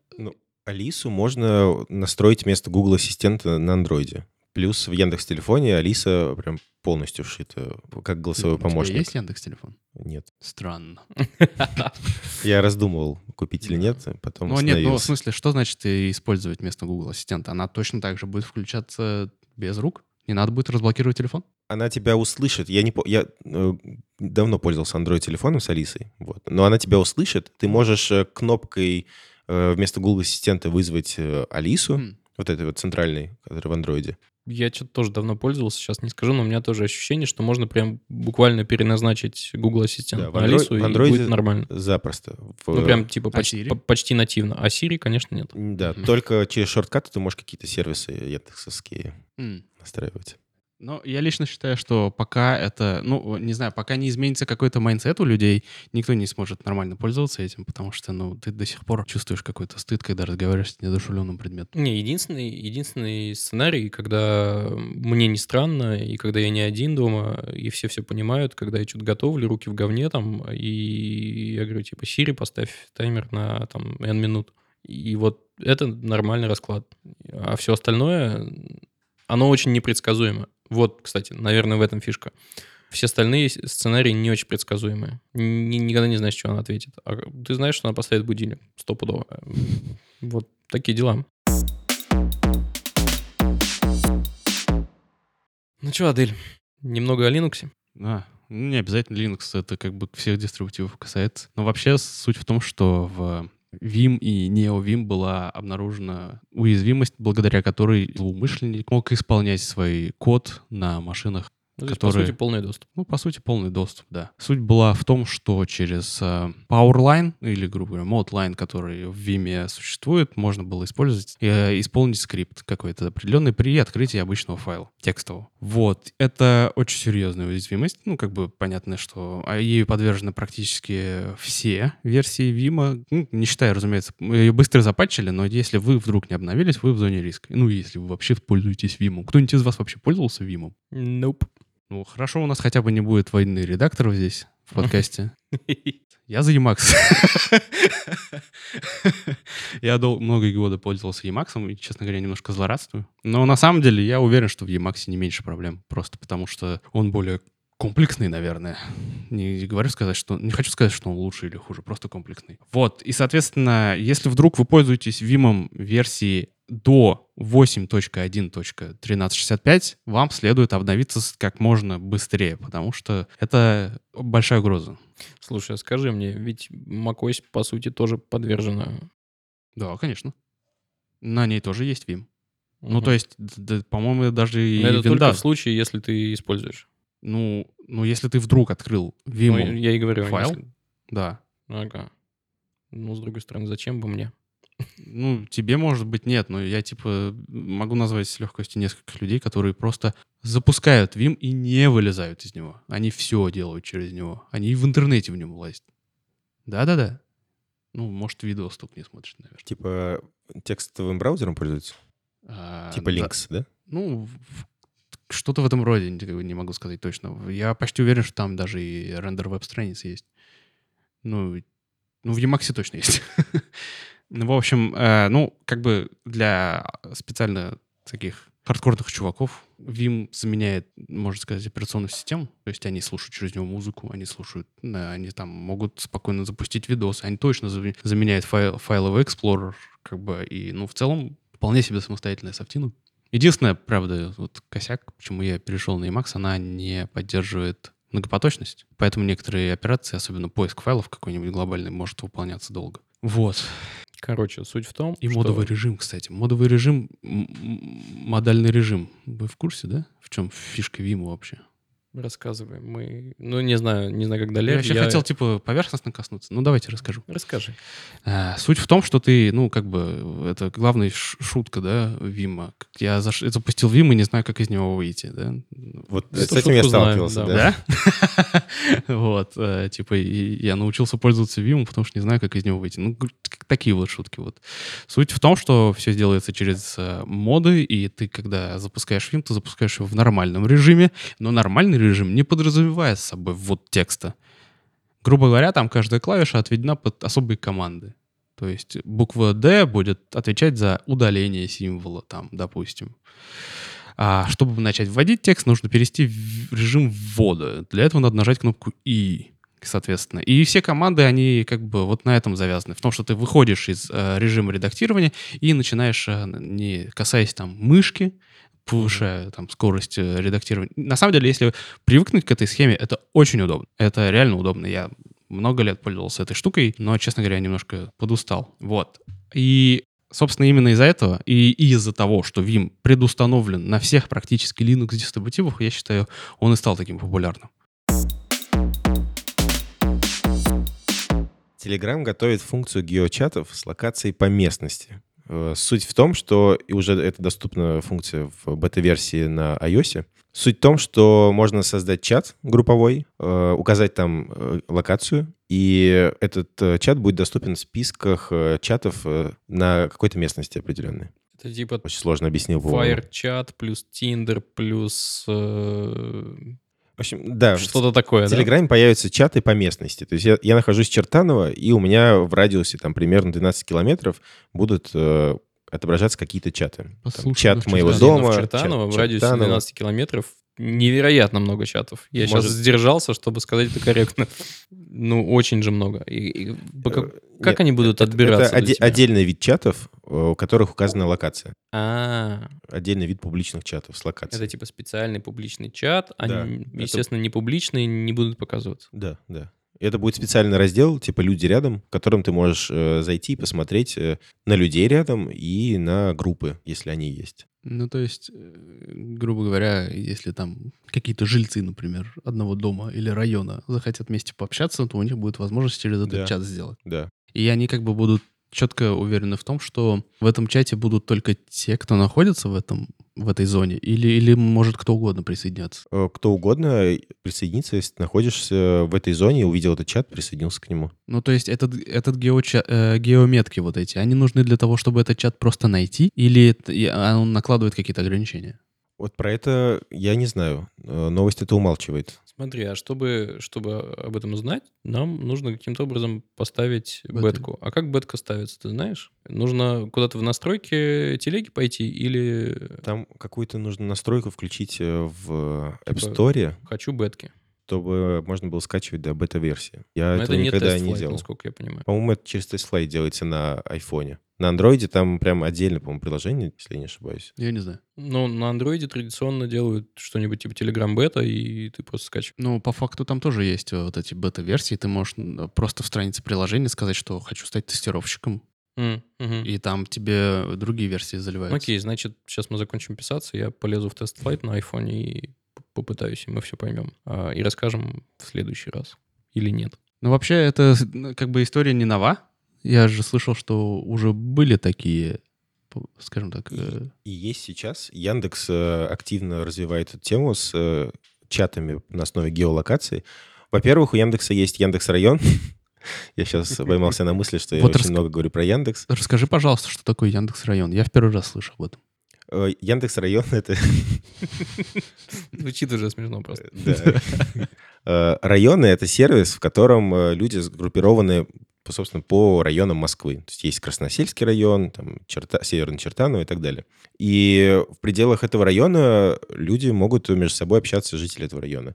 Speaker 3: Алису можно настроить вместо Google Ассистента на андроиде. Плюс в Яндекс Телефоне Алиса прям полностью вшита, как голосовой
Speaker 4: У тебя
Speaker 3: помощник.
Speaker 4: есть Яндекс телефон?
Speaker 3: Нет.
Speaker 4: Странно. (laughs)
Speaker 3: Я раздумывал, купить или нет, потом
Speaker 4: Ну, нет, ну, в смысле, что значит использовать вместо Google Ассистента? Она точно так же будет включаться без рук? Не надо будет разблокировать телефон?
Speaker 3: Она тебя услышит. Я не я э, давно пользовался Android телефоном с Алисой, вот. Но она тебя услышит. Ты можешь э, кнопкой э, вместо Google Ассистента вызвать э, Алису,
Speaker 4: М.
Speaker 3: вот этой вот центральной, которая в Андроиде.
Speaker 1: Я что-то тоже давно пользовался, сейчас не скажу, но у меня тоже ощущение, что можно прям буквально переназначить Google Ассистент
Speaker 3: Да, в
Speaker 1: на
Speaker 3: Android-
Speaker 1: Алису,
Speaker 3: в
Speaker 1: и
Speaker 3: Android
Speaker 1: будет нормально.
Speaker 3: Запросто. В-
Speaker 1: Ну, прям типа
Speaker 4: А
Speaker 1: почти, по- почти нативно. А Siri, конечно, нет.
Speaker 3: Да,
Speaker 4: Мгм.
Speaker 3: только через шорткаты ты можешь какие-то сервисы яндексовские
Speaker 4: М.
Speaker 3: настраивать.
Speaker 4: Но я лично считаю, что пока это, ну, не знаю, пока не изменится какой-то mindset у людей, никто не сможет нормально пользоваться этим, потому что, ну, ты до сих пор чувствуешь какой-то стыд, когда разговариваешь с недушевленным предметом.
Speaker 1: Не, единственный, единственный сценарий, когда мне не странно, и когда я не один дома, и все все понимают, когда я что-то готовлю, руки в говне там, и я говорю, типа, Siri, поставь таймер на там N минут. И вот это нормальный расклад. А все остальное, оно очень непредсказуемо. Вот, кстати, наверное, в этом фишка. Все остальные сценарии не очень предсказуемые. Ни, никогда не знаешь, что она ответит. А ты знаешь, что она поставит будильник. Стопудово. Вот такие дела. Ну что, Адель, немного о Linux?
Speaker 4: А, ну, не обязательно Linux, это как бы всех дистрибутивов касается. Но вообще суть в том, что в Vim и NeoVim была обнаружена уязвимость, благодаря которой злоумышленник мог исполнять свой код на машинах
Speaker 1: ну, здесь,
Speaker 4: которые...
Speaker 1: по сути, полный доступ.
Speaker 4: Ну, по сути, полный доступ, да. Суть была в том, что через э, Powerline, или, грубо говоря, Modeline, который в Vim существует, можно было использовать, э, исполнить скрипт какой-то определенный при открытии обычного файла текстового. Вот. Это очень серьезная уязвимость. Ну, как бы понятно, что а, ей подвержены практически все версии Vim, ну, не считая, разумеется, ее быстро запатчили, но если вы вдруг не обновились, вы в зоне риска. Ну, если вы вообще пользуетесь Vim. Кто-нибудь из вас вообще пользовался Vim?
Speaker 1: Nope.
Speaker 4: Ну, хорошо, у нас хотя бы не будет войны редакторов здесь, в подкасте. (laughs) Я за Emacs. (laughs) я многие годы пользовался Emacs, и, честно говоря, немножко злорадствую. Но на самом деле я уверен, что в Emacs не меньше проблем. Просто потому что он более комплексный, наверное. Не говорю сказать, что... Не хочу сказать, что он лучше или хуже, просто комплексный. Вот, и, соответственно, если вдруг вы пользуетесь Vim версии до 8.1.1365 вам следует обновиться как можно быстрее, потому что это большая угроза.
Speaker 1: Слушай, а скажи мне, ведь macOS, по сути, тоже подвержена...
Speaker 4: Да, конечно. На ней тоже есть Vim. Угу. Ну, то есть, да, по-моему, даже и
Speaker 1: это только в случае, если ты используешь.
Speaker 4: Ну, ну, если ты вдруг открыл Vim ну,
Speaker 1: я и говорю,
Speaker 4: файл,
Speaker 1: если...
Speaker 4: да.
Speaker 1: Ага. Ну, с другой стороны, зачем бы мне?
Speaker 4: Ну, тебе, может быть, нет, но я, типа, могу назвать с легкостью нескольких людей, которые просто запускают Vim и не вылезают из него. Они все делают через него. Они и в интернете в нем влазят. Да-да-да. Ну, может, видео столько не смотрит, наверное.
Speaker 3: Типа текстовым браузером пользуются?
Speaker 4: А,
Speaker 3: типа Lynx, да? да?
Speaker 4: Ну, что-то в этом роде, не могу сказать точно. Я почти уверен, что там даже и рендер веб-страниц есть. Ну, ну в Emacs точно есть. (laughs) Ну, в общем, э, ну, как бы для специально таких хардкорных чуваков Vim заменяет, можно сказать, операционную систему. То есть они слушают через него музыку, они слушают, да, они там могут спокойно запустить видосы. Они точно заменяют файл, файловый Explorer, как бы, и, ну, в целом, вполне себе самостоятельная софтина. Единственное, правда, вот косяк, почему я перешел на Emacs, она не поддерживает многопоточность. Поэтому некоторые операции, особенно поиск файлов какой-нибудь глобальный, может выполняться долго. Вот.
Speaker 1: Короче, суть в том,
Speaker 4: И что... модовый режим, кстати. Модовый режим, модальный режим. Вы в курсе, да? В чем фишка Вима вообще?
Speaker 1: Рассказывай. Мы, ну, не знаю, не знаю, как далее.
Speaker 4: Я вообще я... хотел, типа, поверхностно коснуться. Ну, давайте расскажу.
Speaker 1: Расскажи.
Speaker 4: А, суть в том, что ты, ну, как бы, это главная шутка, да, Вима. Я заш... запустил Вим и не знаю, как из него выйти, да.
Speaker 3: Вот Эту с этим я сталкивался,
Speaker 4: знаем, да. Да? (laughs) Вот, э, типа, я научился пользоваться Вимом, потому что не знаю, как из него выйти. Ну, такие вот шутки вот. Суть в том, что все делается через э, моды, и ты, когда запускаешь Vim, ты запускаешь его в нормальном режиме, но нормальный режим не подразумевает собой ввод текста. Грубо говоря, там каждая клавиша отведена под особые команды. То есть буква D будет отвечать за удаление символа, там, допустим. А чтобы начать вводить текст, нужно перейти в режим ввода. Для этого надо нажать кнопку «И» соответственно. И все команды, они как бы вот на этом завязаны. В том, что ты выходишь из э, режима редактирования и начинаешь, э, не касаясь там мышки, повышая там скорость э, редактирования. На самом деле, если привыкнуть к этой схеме, это очень удобно. Это реально удобно. Я много лет пользовался этой штукой, но, честно говоря, немножко подустал. Вот. И Собственно, именно из-за этого и из-за того, что Vim предустановлен на всех практически Linux-дистрибутивах, я считаю, он и стал таким популярным.
Speaker 3: Telegram готовит функцию геочатов с локацией по местности. Э, Суть в том, что и уже это доступна функция в бета-версии на iOS. Суть в том, что можно создать чат групповой, э, указать там э, локацию, и этот чат будет доступен в списках чатов на какой-то местности определенной.
Speaker 1: Это типа
Speaker 3: Очень сложно объяснил.
Speaker 1: Fire чат плюс Tinder плюс э,
Speaker 3: В общем, да,
Speaker 1: что-то такое,
Speaker 3: в
Speaker 1: да?
Speaker 3: Телеграме появятся чаты по местности. То есть я, я нахожусь в Чертаново, и у меня в радиусе там примерно 12 километров будут э, отображаться какие-то чаты. Там
Speaker 4: Послушай,
Speaker 3: чат
Speaker 4: ну,
Speaker 3: моего
Speaker 4: Чертаново.
Speaker 3: Дома.
Speaker 1: в Чертаново
Speaker 3: чат
Speaker 1: в радиусе
Speaker 3: Чертаново.
Speaker 1: 12 километров невероятно много чатов. Я сейчас
Speaker 3: Может-
Speaker 1: сдержался, чтобы сказать это корректно. Ну, очень же много. И- и как,
Speaker 3: Э,
Speaker 1: как
Speaker 3: нет,
Speaker 1: они будут
Speaker 3: это-
Speaker 1: отбираться
Speaker 3: Это оде- отдельный вид чатов, у которых указана локация.
Speaker 1: А,
Speaker 3: Отдельный вид публичных чатов с локацией.
Speaker 1: это типа специальный публичный чат.
Speaker 3: Да,
Speaker 1: Они,
Speaker 3: это-
Speaker 1: естественно, не публичные, не будут показываться.
Speaker 3: Да, да. Это будет специальный раздел, типа «Люди рядом», в котором ты можешь э, зайти и посмотреть э, на людей рядом и на группы, если они есть.
Speaker 4: Ну, то есть, э, грубо говоря, если там какие-то жильцы, например, одного дома или района захотят вместе пообщаться, то у них будет возможность через этот
Speaker 3: Да.
Speaker 4: чат сделать.
Speaker 3: Да.
Speaker 4: И они как бы будут четко уверены в том, что в этом чате будут только те, кто находится в, этом, в этой зоне, или, или может кто угодно присоединяться.
Speaker 3: Э, Кто угодно присоединиться, если ты находишься в этой зоне, увидел этот чат, присоединился к нему.
Speaker 4: Ну, то есть этот, этот геоча- э, геометки вот эти, они нужны для того, чтобы этот чат просто найти, или это- и он накладывает какие-то ограничения?
Speaker 3: Вот про это я не знаю. Э, Новость это умалчивает.
Speaker 1: Смотри, а чтобы, чтобы об этом узнать, нам нужно каким-то образом поставить
Speaker 4: Беты.
Speaker 1: бетку. А как бетка ставится, ты знаешь? Нужно куда-то в настройки телеги пойти или
Speaker 3: Там какую-то нужно настройку включить э, в App
Speaker 1: Типа-
Speaker 3: Store,
Speaker 1: хочу бетки?
Speaker 3: чтобы можно было скачивать до бета-версии. Я
Speaker 1: Но
Speaker 3: этого
Speaker 1: это не
Speaker 3: никогда не делал.
Speaker 1: насколько я понимаю.
Speaker 3: По-моему, это через TestFlight делается на айфоне. На андроиде там прям отдельно, по-моему, приложение, если я не ошибаюсь.
Speaker 4: Я не знаю.
Speaker 1: Ну, на андроиде традиционно делают что-нибудь типа Telegram бета, и ты просто скачиваешь.
Speaker 4: Ну, по факту там тоже есть э, вот эти бета-версии. Ты можешь м, просто в странице приложения сказать, что хочу стать тестировщиком,
Speaker 1: М, мгм.
Speaker 4: и там тебе другие версии заливаются.
Speaker 1: Окей, значит, сейчас мы закончим писаться, я полезу в тест флайт на айфоне и попытаюсь, и мы все поймем. А, И расскажем в следующий раз. Или нет.
Speaker 4: Ну, вообще, это как бы история не нова. Я же слышал, что уже были такие, скажем так, э,
Speaker 3: И есть сейчас. Яндекс э, активно развивает эту тему с э, чатами на основе геолокации. Во-первых, у Яндекса есть Яндекс Район. (laughs) Я сейчас поймался на мысли, что я
Speaker 4: Вот
Speaker 3: очень
Speaker 4: рас-
Speaker 3: много говорю про Яндекс.
Speaker 4: Расскажи, пожалуйста, что такое Яндекс Район. Я в первый раз слышу об этом.
Speaker 3: Яндекс Район — это (laughs)
Speaker 1: Звучит уже смешно просто.
Speaker 3: Да. (laughs) Районы — это сервис, в котором люди сгруппированы, по- собственно, по районам Москвы. То есть есть Красносельский район, там, Черта, Северный Чертаново и так далее. И в пределах этого района люди могут между собой общаться, жители этого района.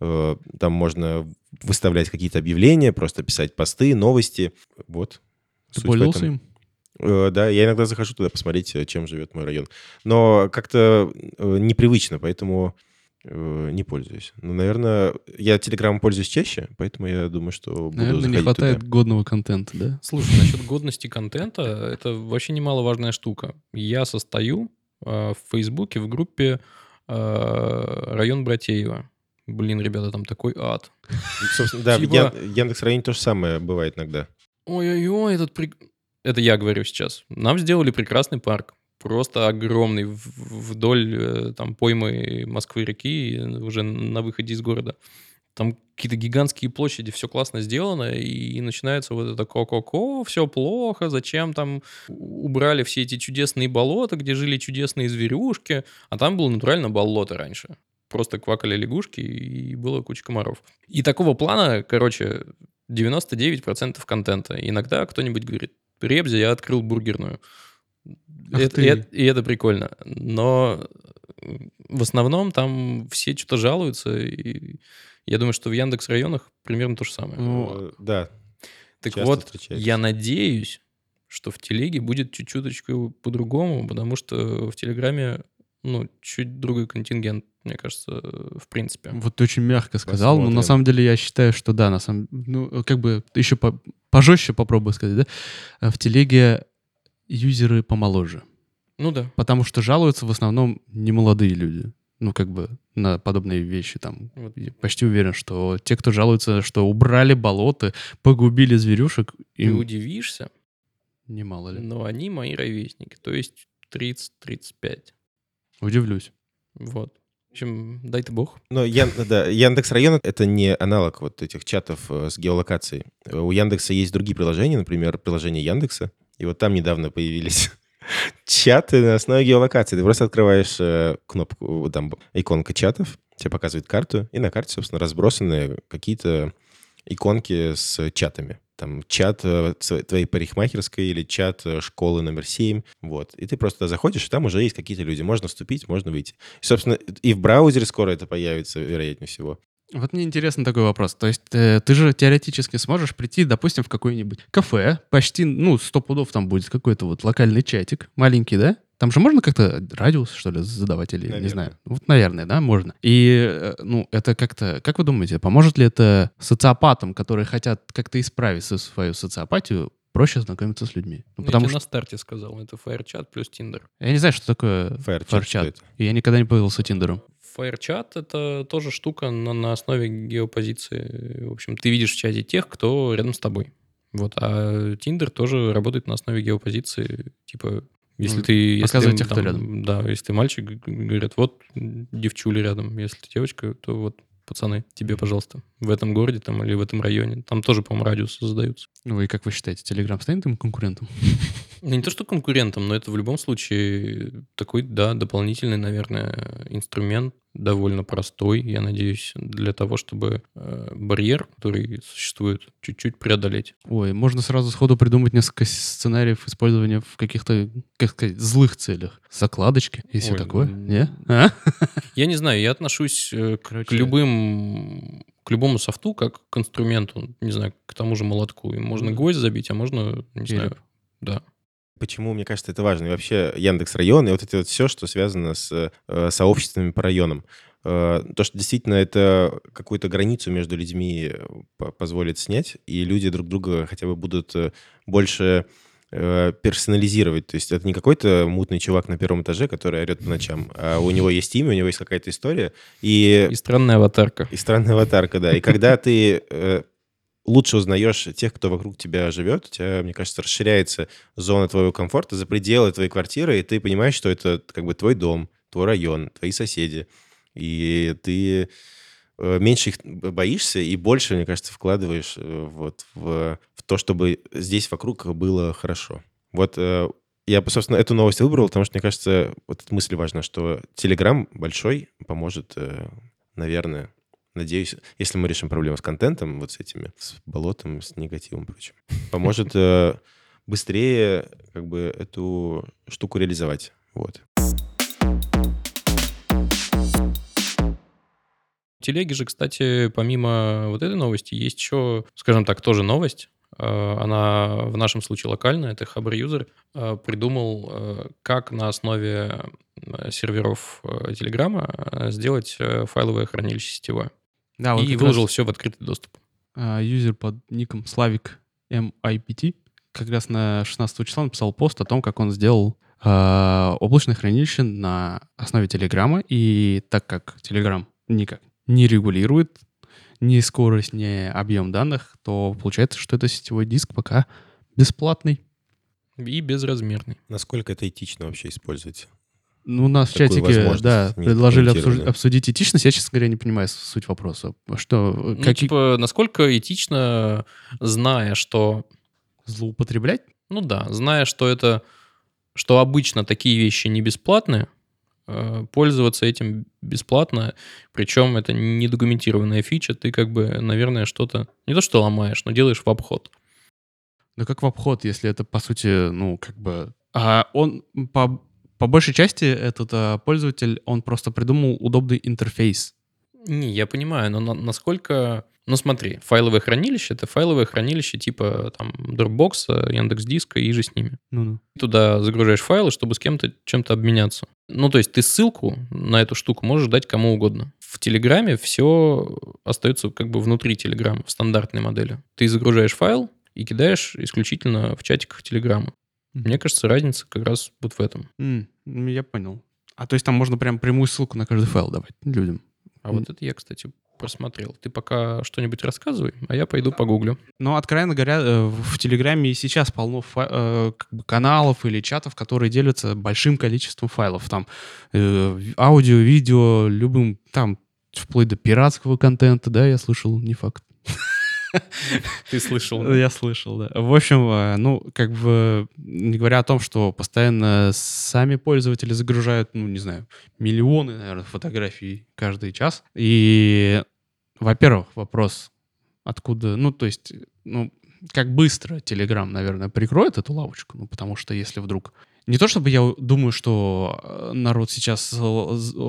Speaker 3: Э, Там можно выставлять какие-то объявления, просто писать посты, новости. Вот.
Speaker 4: Ты пользовался им?
Speaker 3: Э, Да, я иногда захожу туда посмотреть, э, чем живет мой район. Но как-то непривычно, поэтому не пользуюсь. Ну, наверное, я Телеграмом пользуюсь чаще, поэтому я думаю, что буду
Speaker 4: Наверное, не хватает
Speaker 3: туда.
Speaker 4: годного контента, да?
Speaker 1: Слушай, насчет годности контента, это вообще немаловажная штука. Я состою э, в Фейсбуке в группе э, «Район Братеева». Блин, ребята, там такой ад.
Speaker 3: И, Собственно, да, в
Speaker 1: Типа-
Speaker 3: Ян- Яндекс районе то же самое бывает иногда.
Speaker 1: Ой-ой-ой, этот... прик- Это я говорю сейчас. Нам сделали прекрасный парк. Просто огромный, вдоль э, там поймы Москвы-реки, уже на выходе из города. Там какие-то гигантские площади, все классно сделано, и начинается вот это ко-ко-ко, все плохо, зачем там убрали все эти чудесные болота, где жили чудесные зверюшки, а там было натурально болото раньше. Просто квакали лягушки, и было куча комаров. И такого плана, короче, 99% контента. Иногда кто-нибудь говорит, Ребзи, я открыл бургерную.
Speaker 4: Ах
Speaker 1: Это- и, это, и это прикольно. Но в основном там все что-то жалуются. И я думаю, что в Яндекс районах примерно то же самое.
Speaker 4: Ну,
Speaker 3: Э, Да,
Speaker 1: так
Speaker 3: часто
Speaker 1: вот,
Speaker 3: встречается.
Speaker 1: я надеюсь, что в телеге будет чуть-чуточку по-другому, потому что в Телеграме, ну, чуть другой контингент, мне кажется, в принципе.
Speaker 4: Вот ты очень мягко сказал, но на
Speaker 3: Посмотрим.
Speaker 4: самом деле я считаю, что да, на самом ну, как бы еще по, пожестче попробую сказать, да, А в телеге юзеры помоложе,
Speaker 1: Ну да.
Speaker 4: потому что жалуются в основном немолодые люди, ну, как бы на подобные вещи там.
Speaker 1: Вот.
Speaker 4: Я почти уверен, что те, кто жалуются, что убрали болота, погубили зверюшек,
Speaker 1: Ты
Speaker 4: им...
Speaker 1: удивишься,
Speaker 4: Немало ли.
Speaker 1: Но они мои ровесники, то есть 30-35.
Speaker 4: Удивлюсь.
Speaker 1: Вот. В общем, дай ты бог.
Speaker 3: Но Ян, (laughs) да, Яндекс Район — это не аналог вот этих чатов э, с геолокацией. У Яндекса есть другие приложения, например, приложение Яндекса, и вот там недавно появились (laughs) чаты на основе геолокации. Ты просто открываешь э, кнопку, там иконка чатов, тебе показывает карту, и на карте, собственно, разбросаны какие-то иконки с чатами. Там чат э, твоей парикмахерской или чат э, школы номер 7. Вот. И ты просто заходишь, и там уже есть какие-то люди. Можно вступить, можно выйти. И, собственно, и в браузере скоро это появится, вероятнее всего.
Speaker 4: Вот мне интересно такой вопрос. То есть э, ты же теоретически сможешь прийти, допустим, в какое-нибудь кафе, почти, ну, сто пудов там будет какой-то вот локальный чатик, маленький, да? Там же можно как-то радиус, что ли, задавать или,
Speaker 3: Наверное.
Speaker 4: не знаю. Вот, наверное, да, можно. И, э, ну, это как-то, как вы думаете, поможет ли это социопатам, которые хотят как-то исправить свою социопатию, проще знакомиться с людьми? Ну, потому
Speaker 1: я тебе
Speaker 4: что
Speaker 1: на старте сказал, это FireChat плюс Tinder.
Speaker 4: я не знаю, что такое
Speaker 3: Firechat,
Speaker 4: я никогда не пользовался Тиндером.
Speaker 1: FireChat — это тоже штука на, на основе геопозиции. В общем, ты видишь в чате тех, кто рядом с тобой. Вот. А Tinder тоже работает на основе геопозиции. Типа, если
Speaker 4: Ну,
Speaker 1: ты... Если
Speaker 4: показывает
Speaker 1: ты,
Speaker 4: тех, кто
Speaker 1: там,
Speaker 4: рядом.
Speaker 1: Да, если ты мальчик, говорят, вот девчули рядом. Если ты девочка, то вот пацаны, тебе, пожалуйста, в этом городе там или в этом районе. Там тоже, по-моему, радиусы задаются.
Speaker 4: Ну и как вы считаете, Телеграм станет им конкурентом?
Speaker 1: Ну, не то, что конкурентом, но это в любом случае такой, да, дополнительный, наверное, инструмент, довольно простой, я надеюсь, для того, чтобы э, барьер, который существует, чуть-чуть преодолеть.
Speaker 4: Ой, можно сразу сходу придумать несколько сценариев использования в каких-то, как сказать, злых целях. Закладочки и все
Speaker 1: Ой,
Speaker 4: такое.
Speaker 1: м,
Speaker 4: Не? (laughs) А?
Speaker 1: Я не знаю, я отношусь э, к,
Speaker 4: Короче,
Speaker 1: к любым к любому софту как к инструменту, не знаю, к тому же молотку. И можно
Speaker 4: Ну
Speaker 1: гвоздь забить, а можно, не
Speaker 4: Череп.
Speaker 1: знаю, да.
Speaker 3: Почему, мне кажется, это важно? И вообще Яндекс район и вот это вот все, что связано с э, сообществами по районам. Э, то, что действительно это какую-то границу между людьми э, по- позволит снять, и люди друг друга хотя бы будут э, больше э, персонализировать. То есть это не какой-то мутный чувак на первом этаже, который орет по ночам, а у него есть имя, у него есть какая-то история, и,
Speaker 1: И странная аватарка.
Speaker 3: и странная аватарка, да. И когда ты лучше узнаешь тех, кто вокруг тебя живет, у тебя, мне кажется, расширяется зона твоего комфорта за пределы твоей квартиры, и ты понимаешь, что это как бы твой дом, твой район, твои соседи. И ты э, меньше их боишься и больше, мне кажется, вкладываешь э, вот в, в то, чтобы здесь вокруг было хорошо. Вот э, я, собственно, эту новость выбрал, потому что, мне кажется, вот эта мысль важна, что Telegram большой поможет, наверное, надеюсь, если мы решим проблему с контентом, вот с этими, с болотом, с негативом и прочим, поможет э, быстрее как бы эту штуку реализовать. Вот.
Speaker 1: В телеге же, кстати, помимо вот этой новости, есть еще, скажем так, тоже новость. Э, Она в нашем случае локальная, это Хабр Юзер э, придумал, как на основе серверов Телеграма сделать файловое хранилище сетевое.
Speaker 4: Да, вот
Speaker 1: И выложил
Speaker 4: раз,
Speaker 1: все в открытый доступ.
Speaker 4: а, юзер под ником Славик MIPT как раз на 16 числа написал пост о том, как он сделал а, облачное хранилище на основе Телеграма. И так как Телеграм никак не регулирует ни скорость, ни объем данных, то получается, что это сетевой диск пока бесплатный.
Speaker 1: И безразмерный.
Speaker 3: Насколько это этично вообще использовать?
Speaker 4: Ну, у нас в чатике, да, предложили обсуж- обсудить этичность. Я, честно говоря, не понимаю суть вопроса. Что,
Speaker 1: Ну,
Speaker 4: какие...
Speaker 1: типа, насколько этично, зная, что
Speaker 4: злоупотреблять?
Speaker 1: Ну да, зная, что это, что обычно такие вещи не бесплатные, э, пользоваться этим бесплатно, причем это недокументированная фича, ты как бы, наверное, что-то, не то что ломаешь, но делаешь в обход.
Speaker 4: Да как в обход, если это, по сути, ну, как бы... А он по, по большей части, этот а, пользователь, он просто придумал удобный интерфейс.
Speaker 1: Не, я понимаю, но на- насколько... Ну смотри, файловое хранилище — это файловое хранилище типа там Dropbox, Яндекс.Диска и же с ними.
Speaker 4: Ну-ну.
Speaker 1: Туда загружаешь файлы, чтобы с кем-то чем-то обменяться. Ну, то есть ты ссылку на эту штуку можешь дать кому угодно. В Телеграме все остается как бы внутри Телеграма, в стандартной модели. Ты загружаешь файл и кидаешь исключительно в чатиках Телеграма. Мне кажется, разница как раз вот в этом.
Speaker 4: Ну, я понял. А то есть там можно прям прямую ссылку на каждый файл давать людям?
Speaker 1: А вот это я, кстати, просмотрел. Ты пока что-нибудь рассказывай, а я пойду погуглю.
Speaker 4: Ну, откровенно говоря, э, в Телеграме и сейчас полно э, как бы каналов или чатов, которые делятся большим количеством файлов. Там э, аудио, видео, любым, там, вплоть до пиратского контента, да, я слышал, не факт. (laughs) (laughs)
Speaker 1: Ты слышал?
Speaker 4: Я слышал, да. В общем, э, ну, как бы, не говоря о том, что постоянно сами пользователи загружают, ну, не знаю, миллионы, наверное, фотографий каждый час. И, во-первых, вопрос, откуда, ну, то есть, ну, как быстро Telegram, наверное, прикроет эту лавочку, ну, потому что если вдруг не то чтобы я думаю, что э, народ сейчас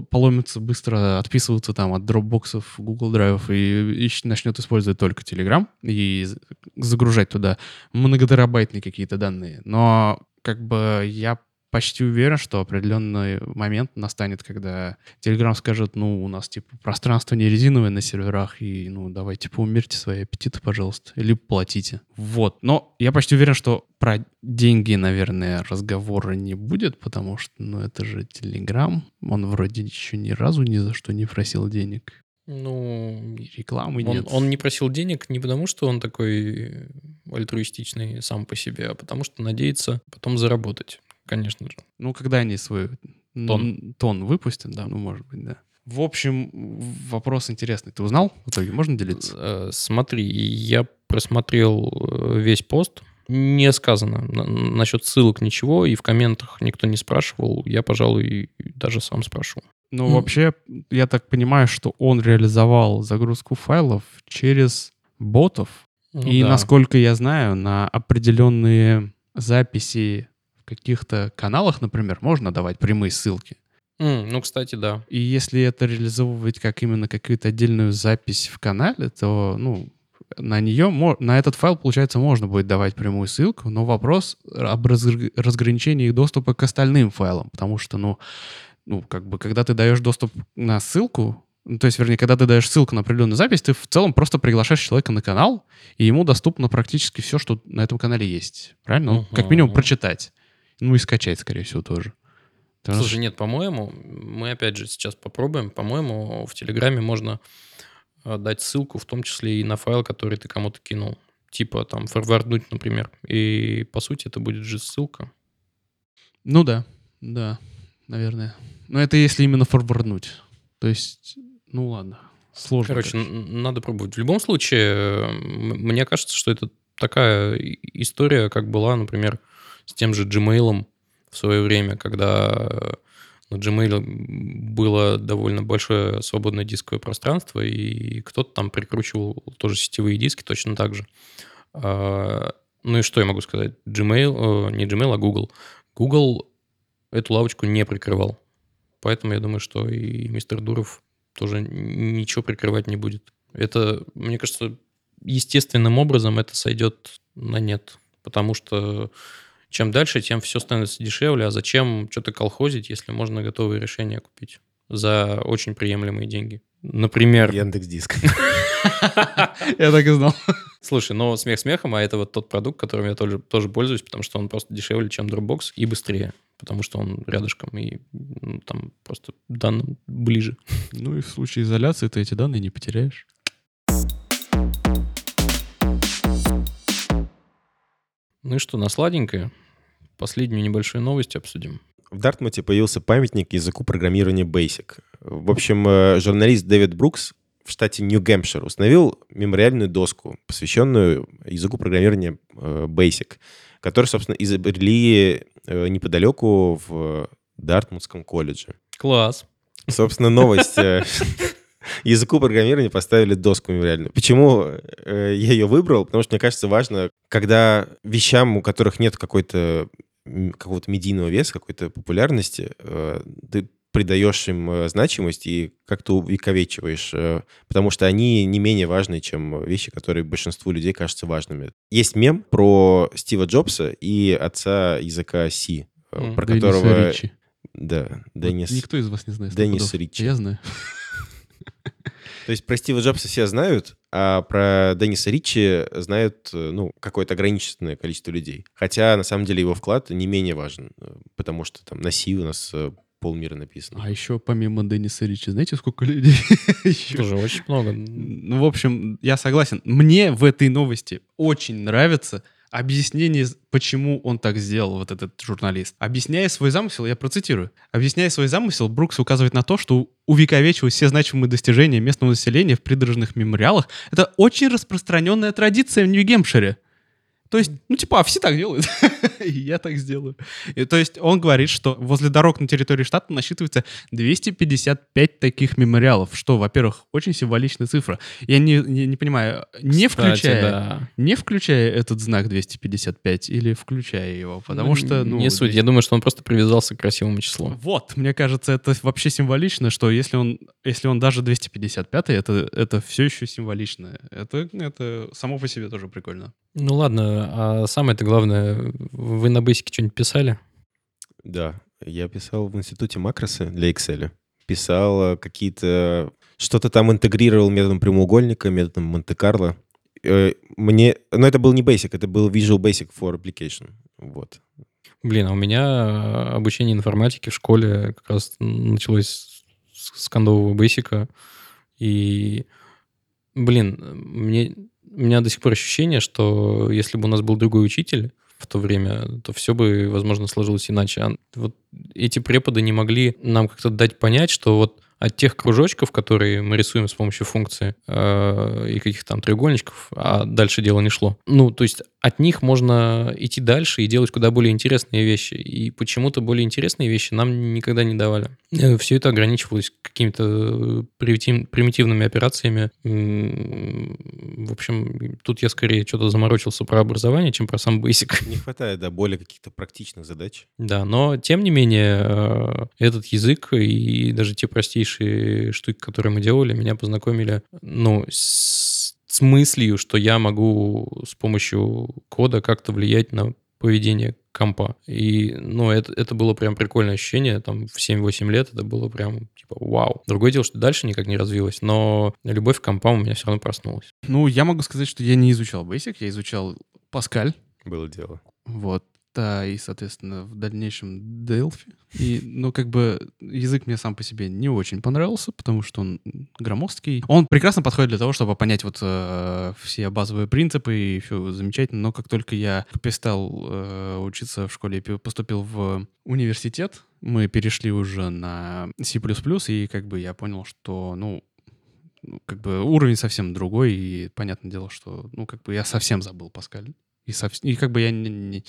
Speaker 4: поломится быстро отписываться там от дропбоксов, Google драйвов и, и начнет использовать только Telegram и загружать туда многотерабайтные какие-то данные. Но как бы я почти уверен, что определенный момент настанет, когда Telegram скажет, ну, у нас, типа, пространство не резиновое на серверах, и, ну, давайте, типа, умерьте свои аппетиты, пожалуйста, или платите. Вот. Но я почти уверен, что про деньги, наверное, разговора не будет, потому что, ну, это же Telegram, он вроде еще ни разу ни за что не просил денег.
Speaker 1: Ну,
Speaker 4: и рекламы
Speaker 1: он,
Speaker 4: нет.
Speaker 1: Он не просил денег не потому, что он такой альтруистичный сам по себе, а потому что надеется потом заработать конечно же.
Speaker 4: Ну, когда они свой тон, тон выпустят, да, ну, может быть, да. В общем, вопрос интересный. Ты узнал в итоге? Можно делиться?
Speaker 1: Э, смотри, я просмотрел э, весь пост. Не сказано насчет ссылок ничего, и в комментах никто не спрашивал. Я, пожалуй, даже сам спрошу.
Speaker 4: Ну, mm. вообще, я так понимаю, что он реализовал загрузку файлов через ботов. Ну, и, да. насколько я знаю, на определенные записи каких-то каналах, например, можно давать прямые ссылки.
Speaker 1: Mm, ну, кстати, да.
Speaker 4: И если это реализовывать как именно какую-то отдельную запись в канале, то, ну, на нее, на этот файл, получается, можно будет давать прямую ссылку, но вопрос об разграничении их доступа к остальным файлам, потому что, ну, ну, как бы, когда ты даешь доступ на ссылку, ну, то есть, вернее, когда ты даешь ссылку на определенную запись, ты в целом просто приглашаешь человека на канал, и ему доступно практически все, что на этом канале есть. Правильно? Uh-huh. Ну, как минимум прочитать. Ну и скачать, скорее всего, тоже.
Speaker 1: Потому Слушай, нет, по-моему, мы опять же сейчас попробуем. По-моему, в Телеграме можно э, дать ссылку, в том числе и на файл, который ты кому-то кинул. Типа там форварднуть, например. И по сути это будет же ссылка.
Speaker 4: Ну да, да, наверное. Но это если именно форварднуть. То есть, ну ладно, сложно.
Speaker 1: Короче, короче. надо пробовать. В любом случае, мне кажется, что это такая история, как была, например, с тем же Gmail в свое время, когда на Gmail было довольно большое свободное дисковое пространство, и кто-то там прикручивал тоже сетевые диски точно так же. А, ну и что я могу сказать? Gmail, не Gmail, а Google. Google эту лавочку не прикрывал. Поэтому я думаю, что и мистер Дуров тоже ничего прикрывать не будет. Это, мне кажется, естественным образом это сойдет на нет. Потому что чем дальше, тем все становится дешевле. А зачем что-то колхозить, если можно готовые решения купить за очень приемлемые деньги? Например...
Speaker 3: Яндекс Диск. (laughs)
Speaker 4: Я так и знал.
Speaker 1: Слушай, но смех смехом, а это вот тот продукт, которым я тоже, тоже пользуюсь, потому что он просто дешевле, чем Dropbox и быстрее, потому что он рядышком и ну, там просто данным ближе.
Speaker 4: Ну и в случае изоляции ты эти данные не потеряешь.
Speaker 1: Ну и что, на сладенькое? Последнюю небольшую новость обсудим.
Speaker 3: В Дартмуте появился памятник языку программирования Basic. В общем, э, журналист Дэвид Брукс в штате Нью-Гэмпшир установил мемориальную доску, посвященную языку программирования э, Basic, который, собственно, изобрели э, неподалеку в Дартмутском колледже.
Speaker 1: Класс.
Speaker 3: Собственно, новость (laughs) языку программирования поставили доску мемориальную. Почему я ее выбрал? Потому что мне кажется важно, когда вещам, у которых нет какой-то какого-то медийного веса, какой-то популярности, э, ты придаешь им э, значимость и как-то увековечиваешь, э, потому что они не менее важны, чем вещи, которые большинству людей кажутся важными. Есть мем про Стива Джобса и отца языка C, mm, про Денниса которого... Ричи. Да, Деннис...
Speaker 4: Вот никто из вас не знает.
Speaker 3: Деннис Ричи.
Speaker 4: Я знаю.
Speaker 3: То есть про Стива Джобса все знают, а про Денниса Ричи знают ну, какое-то ограниченное количество людей. Хотя, на самом деле, его вклад не менее важен, потому что там на Си у нас полмира написано.
Speaker 4: А еще помимо Денниса Ричи, знаете, сколько людей (laughs) еще?
Speaker 1: Тоже очень много.
Speaker 4: Ну, в общем, я согласен. Мне в этой новости очень нравится объяснение, почему он так сделал, вот этот журналист. Объясняя свой замысел, я процитирую. Объясняя свой замысел, Брукс указывает на то, что увековечивать все значимые достижения местного населения в придорожных мемориалах — это очень распространенная традиция в Нью-Гемпшире. То есть, ну, типа, а все так делают. (laughs) И я так сделаю. И, то есть он говорит, что возле дорог на территории штата насчитывается 255 таких мемориалов, что, во-первых, очень символичная цифра. Я не, не, не понимаю, не
Speaker 1: Кстати,
Speaker 4: включая,
Speaker 1: да.
Speaker 4: не включая этот знак 255 или включая его, потому
Speaker 1: Ну,
Speaker 4: что... Ну,
Speaker 1: Не суть. Я думаю, что он просто привязался к красивому числу.
Speaker 4: Вот, мне кажется, это вообще символично, что если он, если он даже 255, это, это все еще символично. Это, это само по себе тоже прикольно.
Speaker 1: Ну ладно, а самое-то главное, вы на бейсике что-нибудь писали?
Speaker 3: Да, я писал в институте макросы для Excel. Писал э, какие-то... Что-то там интегрировал методом прямоугольника, методом Монте-Карло. Э, Мне... Но это был не Basic, это был Visual Basic for Application. Вот.
Speaker 1: Блин, а у меня э, обучение информатики в школе как раз началось с с кондового бейсика. И, блин, мне, у меня до сих пор ощущение, что если бы у нас был другой учитель в то время, то все бы, возможно, сложилось иначе. А вот эти преподы не могли нам как-то дать понять, что вот от тех кружочков, которые мы рисуем с помощью функции э, и каких-то там треугольничков, а дальше дело не шло. Ну, то есть от них можно идти дальше и делать куда более интересные вещи. И почему-то более интересные вещи нам никогда не давали. Все это ограничивалось какими-то примитив- примитивными операциями. В общем, тут я скорее что-то заморочился про образование, чем про сам Basic. (laughs)
Speaker 3: Не хватает, да, более каких-то практичных задач.
Speaker 1: Да, но тем не менее, э, этот язык и даже те простейшие штуки, которые мы делали, меня познакомили, ну, с, с мыслью, что я могу с помощью кода как-то влиять на поведение компа. И, ну, это, это было прям прикольное ощущение, там, в 7-8 лет это было прям, типа, вау. Другое дело, что дальше никак не развилось, но любовь к компам у меня все равно проснулась.
Speaker 4: Ну, я могу сказать, что я не изучал Basic, я изучал Паскаль.
Speaker 3: Было дело.
Speaker 4: Вот. Да, и, соответственно, в дальнейшем Delphi. И, ну, как бы, язык мне сам по себе не очень понравился, потому что он громоздкий. Он прекрасно подходит для того, чтобы понять вот э, все базовые принципы, и все замечательно. Но как только я перестал э, учиться в школе поступил в университет, мы перешли уже на C++, и как бы я понял, что, ну, ну, как бы уровень совсем другой, и понятное дело, что, ну, как бы я совсем забыл Паскаль. И, совс- и как бы я не, не,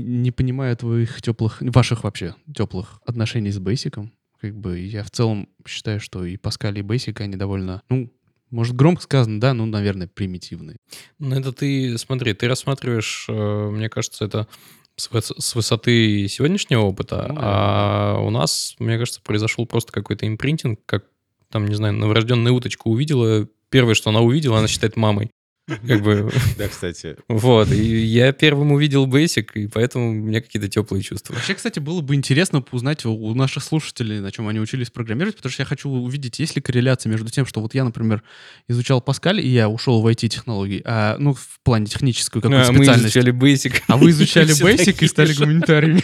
Speaker 4: не- понимаю твоих теплых, ваших вообще теплых отношений с Бейсиком. Как бы я в целом считаю, что и Паскаль, и Бейсик, они довольно, ну, может, громко сказано, да, ну, наверное, примитивные.
Speaker 1: Ну, это ты, смотри, ты рассматриваешь, э, мне кажется, это с высоты сегодняшнего опыта,
Speaker 4: Ну,
Speaker 1: а у нас, мне кажется, произошел просто какой-то импринтинг, как, там, не знаю, новорожденная уточка увидела, первое, что она увидела, она считает мамой. Как бы,
Speaker 3: Да, кстати,
Speaker 1: вот, и я первым увидел Basic, и поэтому у меня какие-то теплые чувства.
Speaker 4: Вообще, кстати, было бы интересно узнать у- наших слушателей, на чем они учились программировать, потому что я хочу увидеть, есть ли корреляция между тем, что вот я, например, изучал Паскаль, и я ушел в IT-технологии, а, ну, в плане техническую какую-то
Speaker 1: А, мы
Speaker 4: специальность.
Speaker 1: изучали Basic.
Speaker 4: А вы изучали Basic и стали гуманитариями.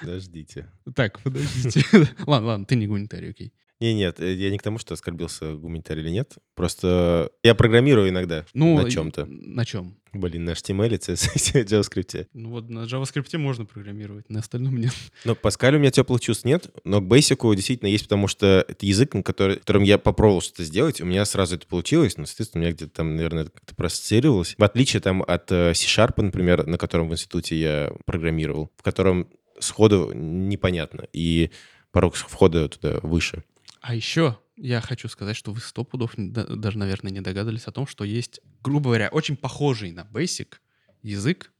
Speaker 3: подождите.
Speaker 4: Так, подождите. (laughs) Ладно, ладно, ты не гуманитарий, окей.
Speaker 3: Не, нет, э, я не к тому, что оскорбился гуманитарий или нет. Просто я программирую иногда
Speaker 4: Ну,
Speaker 3: на чем-то.
Speaker 4: На чем?
Speaker 3: Блин, на HTML, CSS, JavaScript.
Speaker 4: Ну вот на JavaScript можно программировать, на остальном нет.
Speaker 3: Но к Паскалю у меня теплых чувств нет, но к Basic действительно есть, потому что это язык, на который, которым я попробовал что-то сделать, у меня сразу это получилось, но, соответственно, у меня где-то там, наверное, это как-то проассоциировалось. В отличие там от э, C-Sharp, например, на котором в институте я программировал, в котором сходу непонятно, и порог входа туда выше.
Speaker 4: А еще я хочу сказать, что вы сто пудов даже, наверное, не догадывались о том, что есть, грубо говоря, очень похожий на Basic язык,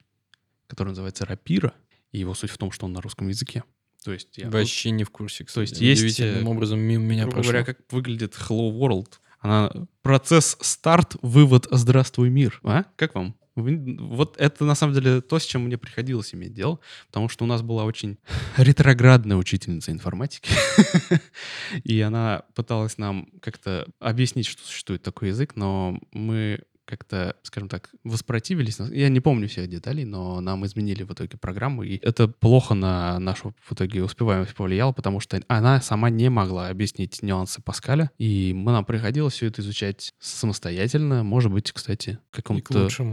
Speaker 4: который называется Rapira, и его суть в том, что он на русском языке. То есть я...
Speaker 1: Вообще не в курсе, кстати.
Speaker 4: есть, есть,
Speaker 1: Удивительным
Speaker 4: э,
Speaker 1: образом мимо меня
Speaker 4: грубо
Speaker 1: прошло.
Speaker 4: говоря, как выглядит Hello World. Она процесс старт, вывод, здравствуй мир. А? Как вам? Вот это на самом деле то, с чем мне приходилось иметь дело, потому что у нас была очень (laughs) ретроградная учительница информатики, (laughs) и она пыталась нам как-то объяснить, что существует такой язык, но мы как-то, скажем так, воспротивились. Я не помню всех деталей, но нам изменили в итоге программу, и это плохо на нашу в итоге успеваемость повлияло, потому что она сама не могла объяснить нюансы Паскаля, и мы нам приходилось все это изучать самостоятельно, может быть, кстати, какому-то...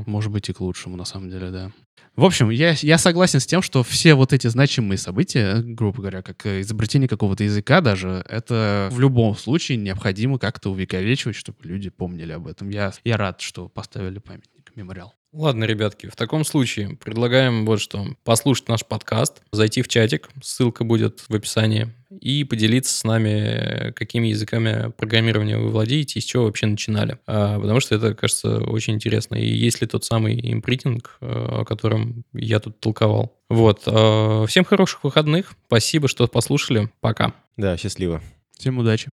Speaker 4: Может быть, и к лучшему, на самом деле, да. В общем, я, я согласен с тем, что все вот эти значимые события, грубо говоря, как изобретение какого-то языка даже, это в любом случае необходимо как-то увековечивать, чтобы люди помнили об этом. Я, я рад, что поставили памятник, мемориал.
Speaker 1: Ладно, ребятки, в таком случае предлагаем вот что. Послушать наш подкаст, зайти в чатик, ссылка будет в описании, и поделиться с нами, какими языками программирования вы владеете и с чего вообще начинали. А, потому что это, кажется, очень интересно. И есть ли тот самый импритинг, э, о котором я тут толковал. Вот. Э, всем хороших выходных. Спасибо, что послушали. Пока.
Speaker 3: Да, счастливо.
Speaker 4: Всем удачи.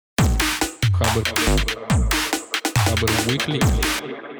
Speaker 1: Хабр. Хабр Weekly.